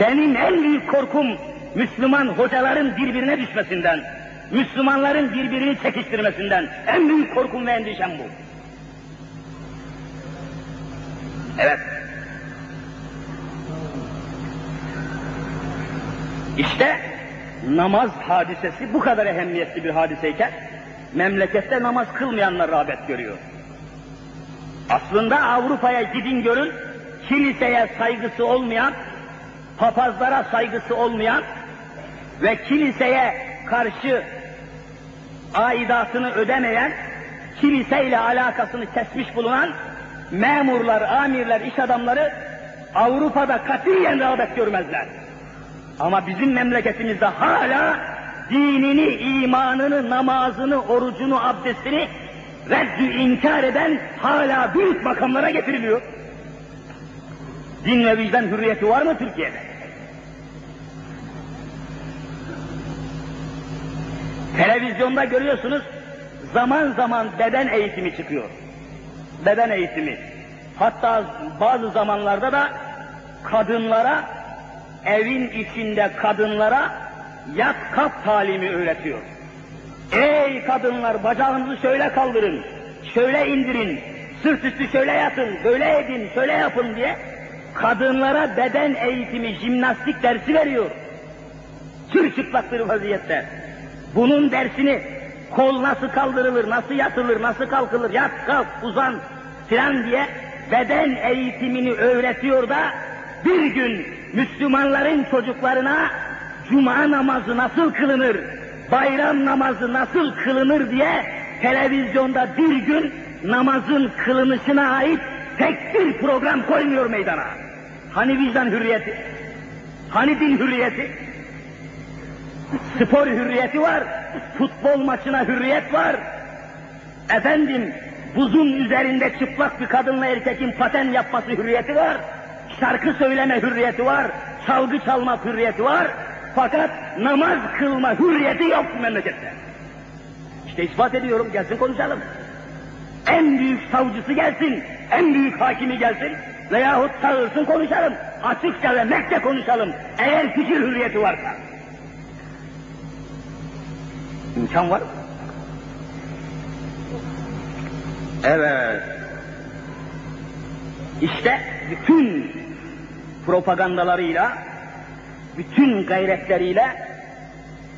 Benim en büyük korkum Müslüman hocaların birbirine düşmesinden, Müslümanların birbirini çekiştirmesinden. En büyük korkum ve endişem bu. Evet. İşte namaz hadisesi bu kadar ehemmiyetli bir hadiseyken memlekette namaz kılmayanlar rağbet görüyor. Aslında Avrupa'ya gidin görün, kiliseye saygısı olmayan, papazlara saygısı olmayan ve kiliseye karşı aidatını ödemeyen, kiliseyle alakasını kesmiş bulunan memurlar, amirler, iş adamları Avrupa'da katiyen rağbet görmezler. Ama bizim memleketimizde hala dinini, imanını, namazını, orucunu, abdestini reddü inkar eden hala büyük makamlara getiriliyor. Din ve vicdan hürriyeti var mı Türkiye'de? Televizyonda görüyorsunuz zaman zaman beden eğitimi çıkıyor. Beden eğitimi. Hatta bazı zamanlarda da kadınlara, evin içinde kadınlara yat kalk talimi öğretiyor. Ey kadınlar bacağınızı şöyle kaldırın, şöyle indirin, sırt üstü şöyle yatın, böyle edin, şöyle yapın diye kadınlara beden eğitimi, jimnastik dersi veriyor. Çırçıplak bir vaziyette. Bunun dersini kol nasıl kaldırılır, nasıl yatılır, nasıl kalkılır, yat kalk uzan filan diye beden eğitimini öğretiyor da bir gün Müslümanların çocuklarına cuma namazı nasıl kılınır, bayram namazı nasıl kılınır diye televizyonda bir gün namazın kılınışına ait tek bir program koymuyor meydana. Hani vicdan hürriyeti? Hani din hürriyeti? Spor hürriyeti var, futbol maçına hürriyet var. Efendim, buzun üzerinde çıplak bir kadınla erkekin paten yapması hürriyeti var. Şarkı söyleme hürriyeti var, çalgı çalma hürriyeti var. Fakat namaz kılma hürriyeti yok memlekette. İşte ispat ediyorum, gelsin konuşalım. En büyük savcısı gelsin, en büyük hakimi gelsin veyahut çağırsın konuşalım. Açıkça ve mekte konuşalım. Eğer fikir hürriyeti varsa. İmkan var mı? Evet. İşte bütün propagandalarıyla, bütün gayretleriyle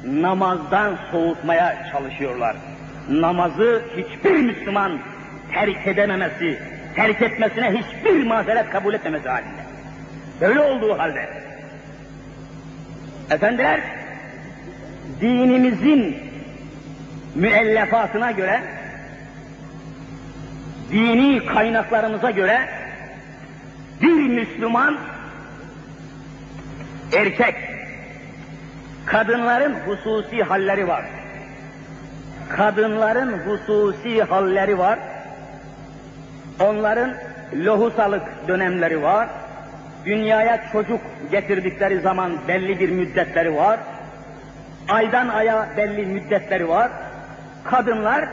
namazdan soğutmaya çalışıyorlar. Namazı hiçbir Müslüman terk edememesi, terk etmesine hiçbir mazeret kabul etmemesi halinde. Böyle olduğu halde. Efendiler, dinimizin müellefatına göre, dini kaynaklarımıza göre bir Müslüman erkek Kadınların hususi halleri var. Kadınların hususi halleri var. Onların lohusalık dönemleri var. Dünyaya çocuk getirdikleri zaman belli bir müddetleri var. Aydan aya belli müddetleri var. Kadınlar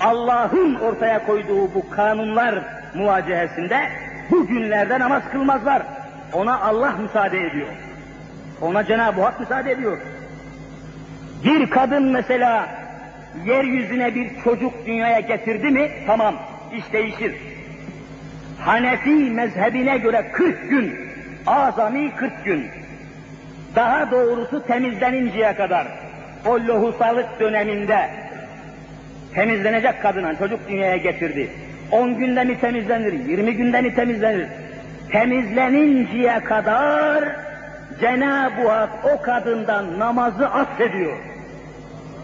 Allah'ın ortaya koyduğu bu kanunlar muvacehesinde bu günlerde namaz kılmazlar. Ona Allah müsaade ediyor. Ona Cenab-ı Hak müsaade ediyor. Bir kadın mesela yeryüzüne bir çocuk dünyaya getirdi mi tamam iş değişir. Hanefi mezhebine göre 40 gün, azami 40 gün. Daha doğrusu temizleninceye kadar o lohusalık döneminde temizlenecek kadına çocuk dünyaya getirdi. 10 günde mi temizlenir, 20 günde mi temizlenir? Temizleninceye kadar Cenab-ı Hak o kadından namazı affediyor.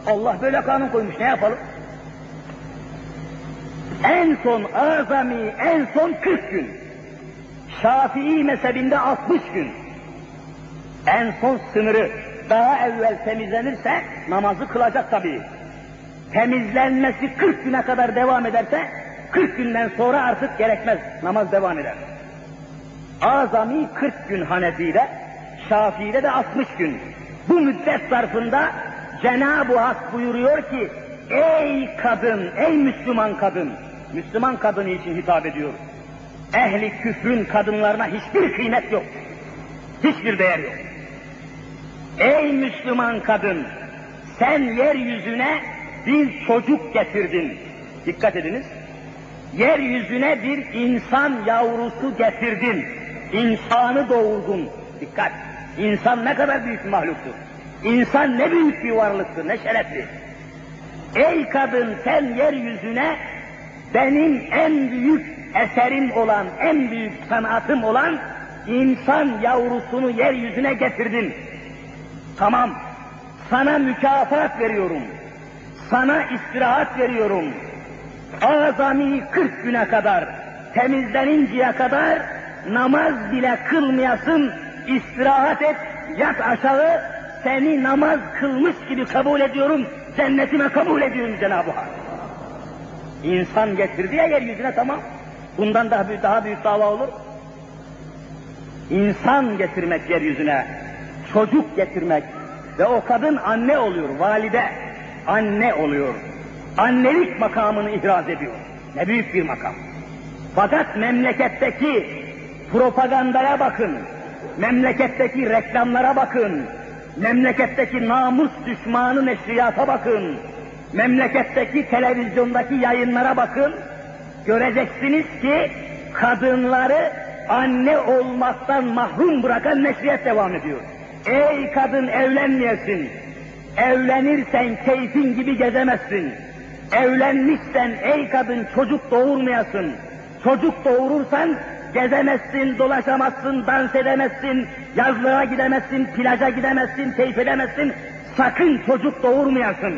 Allah böyle kanun koymuş ne yapalım? En son azami, en son 40 gün. Şafii mezhebinde 60 gün. En son sınırı daha evvel temizlenirse namazı kılacak tabii. Temizlenmesi 40 güne kadar devam ederse 40 günden sonra artık gerekmez. Namaz devam eder. Azami 40 gün Hanefi'de, Şafii'de de 60 gün. Bu müddet zarfında Cenab-ı Hak buyuruyor ki, ey kadın, ey Müslüman kadın, Müslüman kadını için hitap ediyor. Ehli küfrün kadınlarına hiçbir kıymet yok. Hiçbir değer yok. Ey Müslüman kadın, sen yeryüzüne bir çocuk getirdin. Dikkat ediniz. Yeryüzüne bir insan yavrusu getirdin. İnsanı doğurdun. Dikkat. İnsan ne kadar büyük bir mahluktur. İnsan ne büyük bir varlıktır, ne şerefli. Ey kadın sen yeryüzüne benim en büyük eserim olan, en büyük sanatım olan insan yavrusunu yeryüzüne getirdin. Tamam, sana mükafat veriyorum. Sana istirahat veriyorum. Azami 40 güne kadar, temizleninceye kadar namaz bile kılmayasın, istirahat et, yat aşağı, seni namaz kılmış gibi kabul ediyorum, cennetime kabul ediyorum Cenab-ı Hak. İnsan getirdi ya yeryüzüne tamam. Bundan daha büyük, daha büyük dava olur. İnsan getirmek yeryüzüne, çocuk getirmek ve o kadın anne oluyor, valide, anne oluyor. Annelik makamını ihraz ediyor. Ne büyük bir makam. Fakat memleketteki propagandaya bakın, memleketteki reklamlara bakın, memleketteki namus düşmanı neşriyata bakın, memleketteki televizyondaki yayınlara bakın, göreceksiniz ki kadınları anne olmaktan mahrum bırakan neşriyat devam ediyor. Ey kadın evlenmeyesin, evlenirsen keyfin gibi gezemezsin. Evlenmişsen ey kadın çocuk doğurmayasın. Çocuk doğurursan gezemezsin, dolaşamazsın, dans edemezsin, yazlığa gidemezsin, plaja gidemezsin, keyif edemezsin. Sakın çocuk doğurmayasın.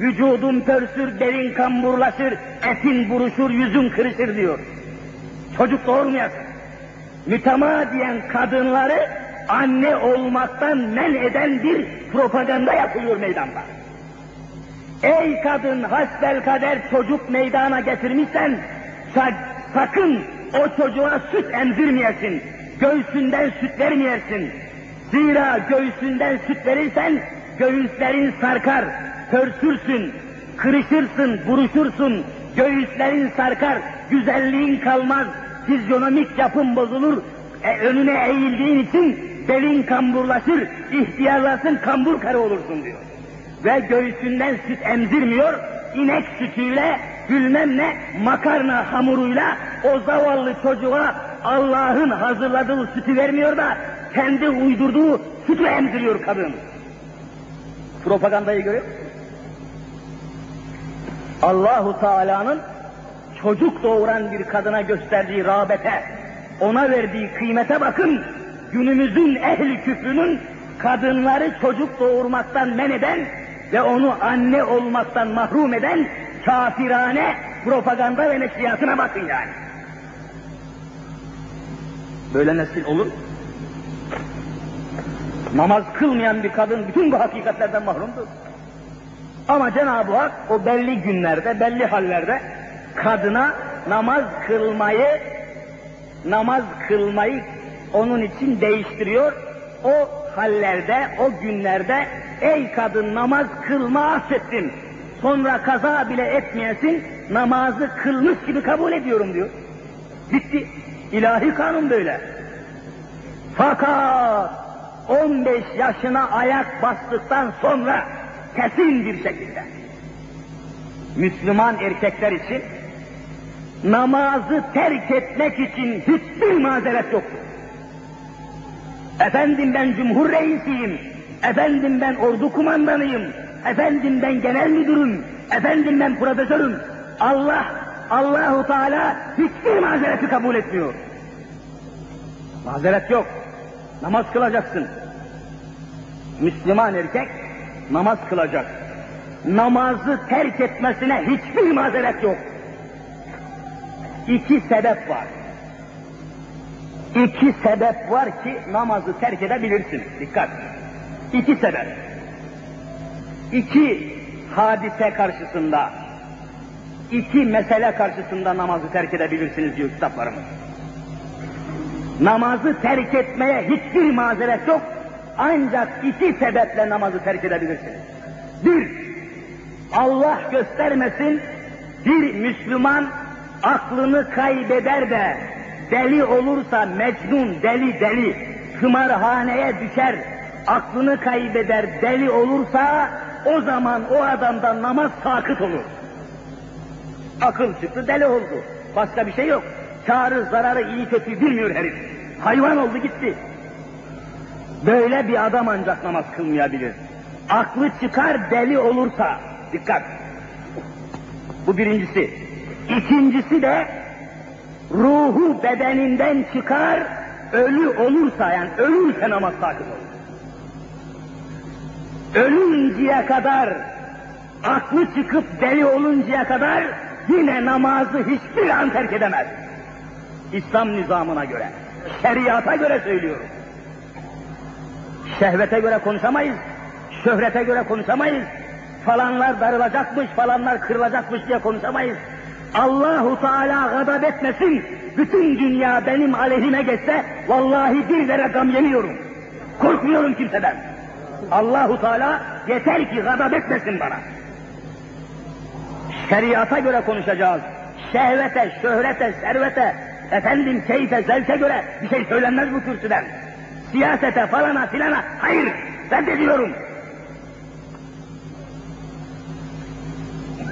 Vücudun pörsür, derin kamburlaşır, etin buruşur, yüzün kırışır diyor. Çocuk doğurmayasın. Mütemadiyen kadınları anne olmaktan men eden bir propaganda yapılıyor meydanda. Ey kadın hasbel kader çocuk meydana getirmişsen sakın o çocuğa süt emzirmeyesin. Göğsünden süt vermeyesin. Zira göğsünden süt verirsen göğüslerin sarkar, pörsürsün, kırışırsın, buruşursun, göğüslerin sarkar, güzelliğin kalmaz, fizyonomik yapın bozulur, e, önüne eğildiğin için belin kamburlaşır, ihtiyarlarsın, kambur karı olursun diyor. Ve göğsünden süt emzirmiyor, inek sütüyle, bilmem ne, makarna hamuruyla o zavallı çocuğa Allah'ın hazırladığı sütü vermiyor da kendi uydurduğu sütü emziriyor kadın. Propagandayı görüyor Allahu Teala'nın çocuk doğuran bir kadına gösterdiği rağbete, ona verdiği kıymete bakın. Günümüzün ehli küfrünün kadınları çocuk doğurmaktan men eden ve onu anne olmaktan mahrum eden kafirane propaganda ve neşriyatına bakın yani. Böyle nesil olur. Namaz kılmayan bir kadın bütün bu hakikatlerden mahrumdur. Ama Cenab-ı Hak o belli günlerde, belli hallerde kadına namaz kılmayı namaz kılmayı onun için değiştiriyor. O hallerde, o günlerde ey kadın namaz kılma affettim. Sonra kaza bile etmeyesin, namazı kılmış gibi kabul ediyorum diyor. Bitti. İlahi kanun böyle. Fakat 15 yaşına ayak bastıktan sonra kesin bir şekilde Müslüman erkekler için namazı terk etmek için hiçbir mazeret yoktur. Efendim ben cumhur reisiyim, efendim ben ordu kumandanıyım, efendim ben genel müdürüm, efendim ben profesörüm. Allah, Allahu Teala hiçbir mazereti kabul etmiyor. Mazeret yok. Namaz kılacaksın. Müslüman erkek namaz kılacak. Namazı terk etmesine hiçbir mazeret yok. İki sebep var. İki sebep var ki namazı terk edebilirsin. Dikkat. İki sebep. İki hadise karşısında, iki mesele karşısında namazı terk edebilirsiniz diyor kitaplarımız. Namazı terk etmeye hiçbir mazeret yok. Ancak iki sebeple namazı terk edebilirsiniz. Bir, Allah göstermesin bir Müslüman aklını kaybeder de deli olursa mecnun, deli deli, kımarhaneye düşer, aklını kaybeder, deli olursa o zaman o adamdan namaz sakıt olur. Akıl çıktı, deli oldu. Başka bir şey yok. Çağrı, zararı, iyi kötü bilmiyor herif. Hayvan oldu gitti. Böyle bir adam ancak namaz kılmayabilir. Aklı çıkar deli olursa, dikkat. Bu birincisi. İkincisi de ruhu bedeninden çıkar, ölü olursa yani ölürse namaz sakıt olur. Ölünceye kadar, aklı çıkıp deli oluncaya kadar yine namazı hiçbir an terk edemez. İslam nizamına göre, şeriata göre söylüyorum. Şehvete göre konuşamayız, şöhrete göre konuşamayız, falanlar darılacakmış, falanlar kırılacakmış diye konuşamayız. Allahu Teala gadab etmesin, bütün dünya benim aleyhime geçse, vallahi bir lira gam yemiyorum. Korkmuyorum kimseden. Allahu Teala yeter ki gadab etmesin bana. Şeriata göre konuşacağız. Şehvete, şöhrete, servete, efendim keyfe, zevke göre bir şey söylenmez bu kürsüden. Siyasete, falana, filana, hayır, reddediyorum.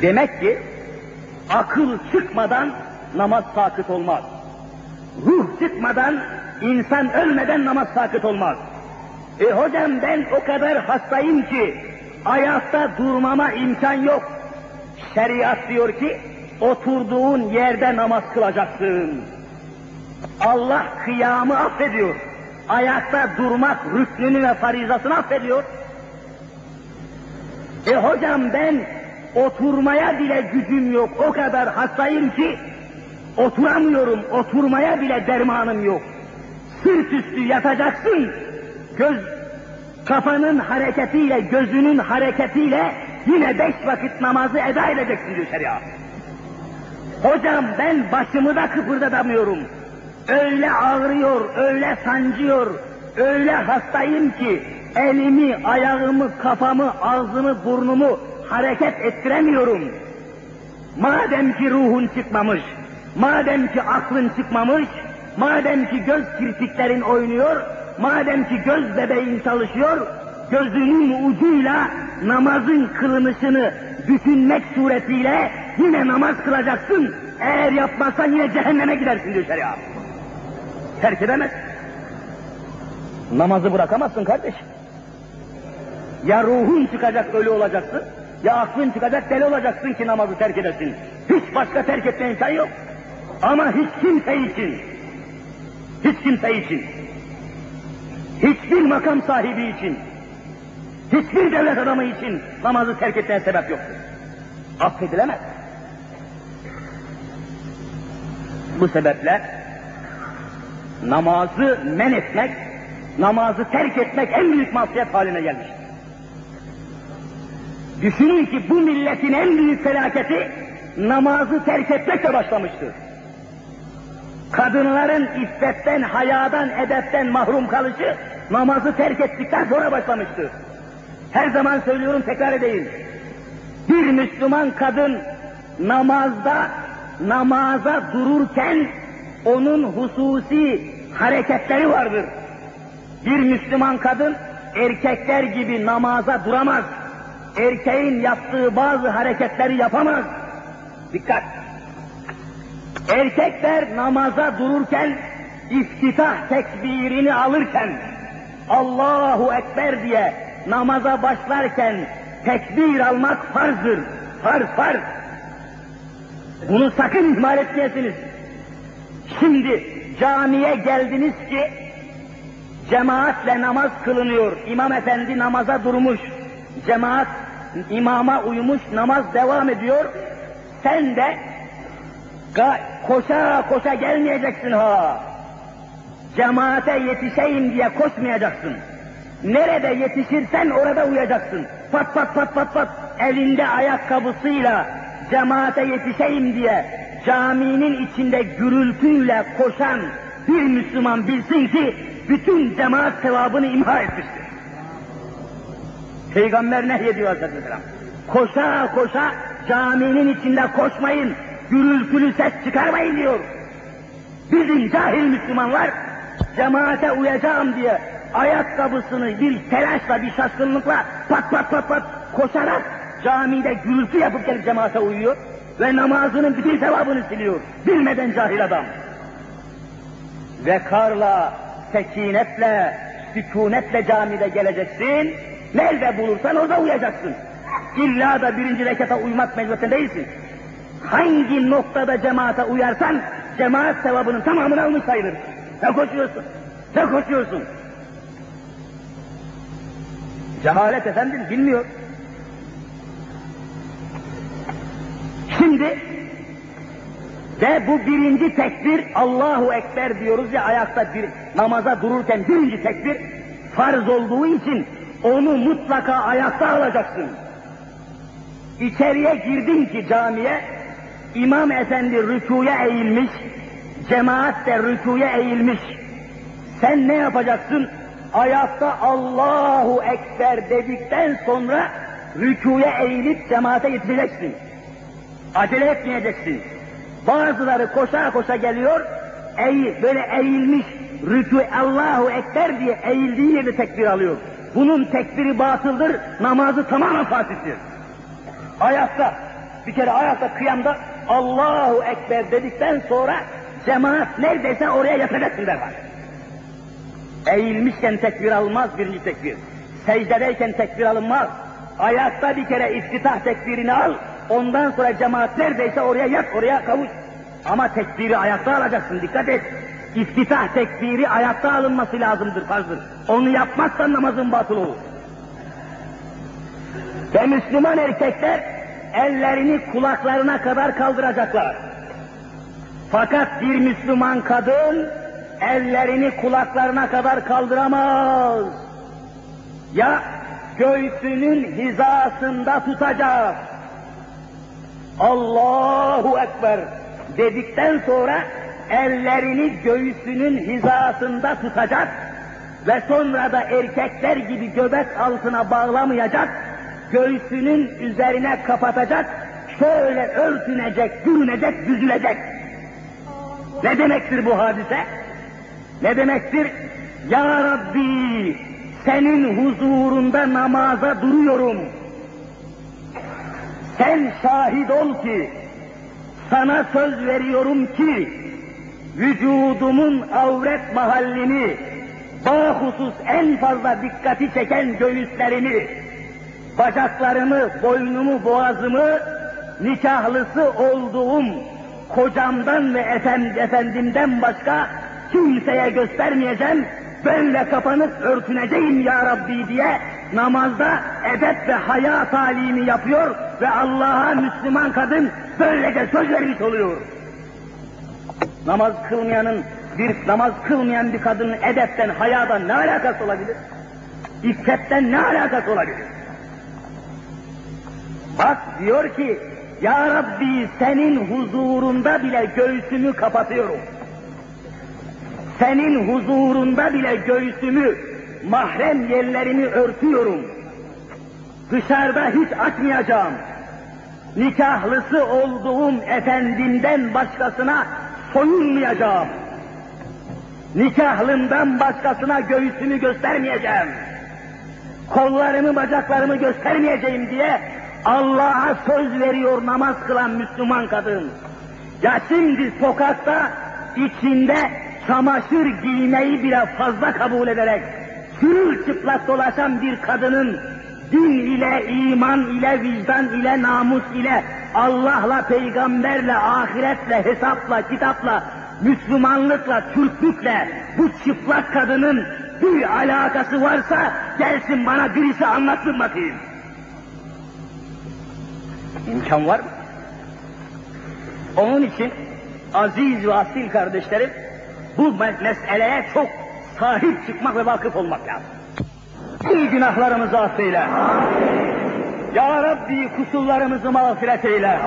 Demek ki akıl çıkmadan namaz sakıt olmaz. Ruh çıkmadan, insan ölmeden namaz sakıt olmaz. E hocam ben o kadar hastayım ki ayakta durmama imkan yok. Şeriat diyor ki oturduğun yerde namaz kılacaksın. Allah kıyamı affediyor. Ayakta durmak rüknünü ve farizasını affediyor. E hocam ben oturmaya bile gücüm yok. O kadar hastayım ki oturamıyorum. Oturmaya bile dermanım yok. Sırt üstü yatacaksın. Göz kafanın hareketiyle, gözünün hareketiyle yine beş vakit namazı eda edeceksin diyor şeriat. Hocam ben başımı da kıpırdatamıyorum. Öyle ağrıyor, öyle sancıyor, öyle hastayım ki elimi, ayağımı, kafamı, ağzımı, burnumu hareket ettiremiyorum. Madem ki ruhun çıkmamış, madem ki aklın çıkmamış, madem ki göz kirpiklerin oynuyor, madem ki göz bebeğin çalışıyor, gözünün ucuyla namazın kılınışını bütünmek suretiyle yine namaz kılacaksın. Eğer yapmazsan yine cehenneme gidersin diyor şeriat. Terk edemez. Namazı bırakamazsın kardeş. Ya ruhun çıkacak ölü olacaksın, ya aklın çıkacak deli olacaksın ki namazı terk edesin. Hiç başka terk etme imkan yok. Ama hiç kimse için, hiç kimse için, hiçbir makam sahibi için, hiçbir devlet adamı için namazı terk etmeye sebep yoktur. Affedilemez. Bu sebeple namazı men etmek namazı terk etmek en büyük masiyet haline gelmiştir. Düşünün ki bu milletin en büyük felaketi namazı terk etmekle başlamıştır. Kadınların iffetten, hayadan, edepten mahrum kalışı namazı terk ettikten sonra başlamıştır. Her zaman söylüyorum tekrar edeyim. Bir Müslüman kadın namazda namaza dururken onun hususi hareketleri vardır. Bir Müslüman kadın erkekler gibi namaza duramaz. Erkeğin yaptığı bazı hareketleri yapamaz. Dikkat! Erkekler namaza dururken, iftitah tekbirini alırken, Allahu Ekber diye namaza başlarken tekbir almak farzdır. Farz, farz. Bunu sakın ihmal etmeyesiniz. Şimdi camiye geldiniz ki cemaatle namaz kılınıyor. İmam efendi namaza durmuş. Cemaat imama uymuş, namaz devam ediyor. Sen de koşa koşa gelmeyeceksin ha. Cemaate yetişeyim diye koşmayacaksın. Nerede yetişirsen orada uyacaksın. Pat pat pat pat pat elinde ayakkabısıyla cemaate yetişeyim diye caminin içinde gürültüyle koşan bir Müslüman bilsin ki bütün cemaat sevabını imha etmiştir. Peygamber nehyediyor Aleyhisselam. Koşa koşa caminin içinde koşmayın, gürültülü ses çıkarmayın diyor. Bizim cahil Müslümanlar cemaate uyacağım diye ayakkabısını bir telaşla, bir şaşkınlıkla pat pat pat pat koşarak camide gürültü yapıp gelip cemaate uyuyor ve namazının bütün sevabını siliyor. Bilmeden cahil adam. Ve karla, sekinetle, sükunetle camide geleceksin. Nerede bulursan orada uyacaksın. İlla da birinci rekata uymak mecburiyetinde değilsin. Hangi noktada cemaate uyarsan, cemaat sevabının tamamını almış sayılır. Ne koşuyorsun? Ne koşuyorsun? Cehalet efendim bilmiyor. Şimdi ve bu birinci tekbir Allahu Ekber diyoruz ya ayakta bir namaza dururken birinci tekbir farz olduğu için onu mutlaka ayakta alacaksın. İçeriye girdin ki camiye imam efendi rükuya eğilmiş, cemaat de rükuya eğilmiş. Sen ne yapacaksın? Ayakta Allahu Ekber dedikten sonra rükuya eğilip cemaate yetişeceksin. Acele etmeyeceksin. Bazıları koşa koşa geliyor, eğil, böyle eğilmiş, rükû Allahu Ekber diye eğildiği yerde tekbir alıyor. Bunun tekbiri batıldır, namazı tamamen fasittir. Ayakta, bir kere ayakta kıyamda Allahu Ekber dedikten sonra cemaat neredeyse oraya yatacaksın derhal. Eğilmişken tekbir alınmaz birinci tekbir. Secdedeyken tekbir alınmaz. Ayakta bir kere iftitah tekbirini al, ondan sonra cemaat neredeyse oraya yat, oraya kavuş. Ama tekbiri ayakta alacaksın, dikkat et. İftitah tekbiri ayakta alınması lazımdır, farzdır. Onu yapmazsan namazın batıl olur. Ve Müslüman erkekler ellerini kulaklarına kadar kaldıracaklar. Fakat bir Müslüman kadın ellerini kulaklarına kadar kaldıramaz. Ya göğsünün hizasında tutacak. Allahu Ekber dedikten sonra ellerini göğsünün hizasında tutacak ve sonra da erkekler gibi göbek altına bağlamayacak, göğsünün üzerine kapatacak, şöyle örtünecek, bürünecek, büzülecek. Ne demektir bu hadise? Ne demektir? Ya Rabbi, senin huzurunda namaza duruyorum. Sen şahit ol ki, sana söz veriyorum ki, vücudumun avret mahallini, bahusus en fazla dikkati çeken göğüslerimi, bacaklarımı, boynumu, boğazımı, nikahlısı olduğum kocamdan ve efendimden başka kimseye göstermeyeceğim, böyle kapanıp örtüneceğim ya Rabbi diye namazda edep ve haya talimi yapıyor ve Allah'a Müslüman kadın böylece söz vermiş oluyor. Namaz kılmayanın bir namaz kılmayan bir kadının edepten, hayadan ne alakası olabilir? İffetten ne alakası olabilir? Bak diyor ki, Ya Rabbi senin huzurunda bile göğsümü kapatıyorum. Senin huzurunda bile göğsümü, mahrem yerlerimi örtüyorum. Dışarıda hiç açmayacağım. Nikahlısı olduğum efendimden başkasına soyunmayacağım. Nikahlımdan başkasına göğsümü göstermeyeceğim. Kollarımı, bacaklarımı göstermeyeceğim diye Allah'a söz veriyor namaz kılan Müslüman kadın. Ya şimdi sokakta içinde çamaşır giymeyi bile fazla kabul ederek çıplak dolaşan bir kadının din ile, iman ile, vicdan ile, namus ile, Allah'la, peygamberle, ahiretle, hesapla, kitapla, Müslümanlıkla, Türklükle bu çıplak kadının bir alakası varsa gelsin bana birisi anlatsın bakayım. İmkan var mı? Onun için aziz ve asil kardeşlerim bu meseleye çok sahip çıkmak ve vakıf olmak lazım. Tüm günahlarımızı affeyle. Ya Rabbi kusurlarımızı mağfiret eyle.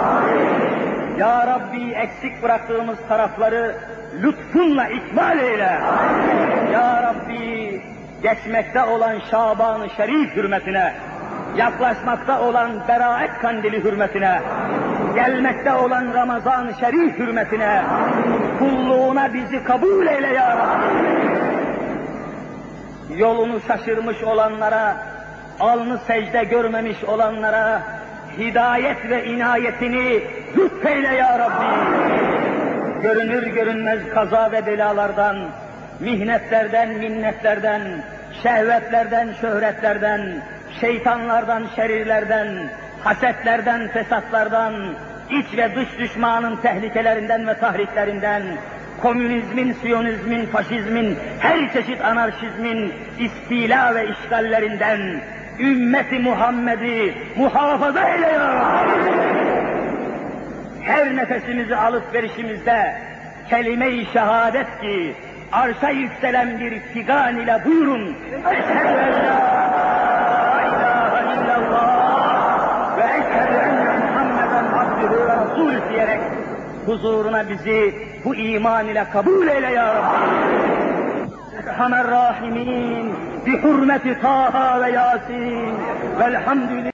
Ya Rabbi eksik bıraktığımız tarafları lütfunla ikmal eyle. Ya Rabbi geçmekte olan Şaban-ı Şerif hürmetine, yaklaşmakta olan Beraet Kandili hürmetine, gelmekte olan Ramazan-ı Şerif hürmetine, kulluğuna bizi kabul eyle ya yolunu şaşırmış olanlara, alnı secde görmemiş olanlara, hidayet ve inayetini lütfeyle ya Rabbi. Görünür görünmez kaza ve belalardan, mihnetlerden, minnetlerden, şehvetlerden, şöhretlerden, şeytanlardan, şerirlerden, hasetlerden, fesatlardan, iç ve dış düşmanın tehlikelerinden ve tahriklerinden, komünizmin, siyonizmin, faşizmin, her çeşit anarşizmin istila ve işgallerinden ümmeti Muhammed'i muhafaza eyle ya Her nefesimizi alıp verişimizde kelime-i şehadet ki arşa yükselen bir figan ile buyurun. Eşhedü en la illallah ve eşhedü enne Muhammeden diyerek huzuruna bizi bu iman ile kabul eyle ya Rabbi. Erhamer Rahimin bi hurmeti Taha ve Yasin velhamdülillah.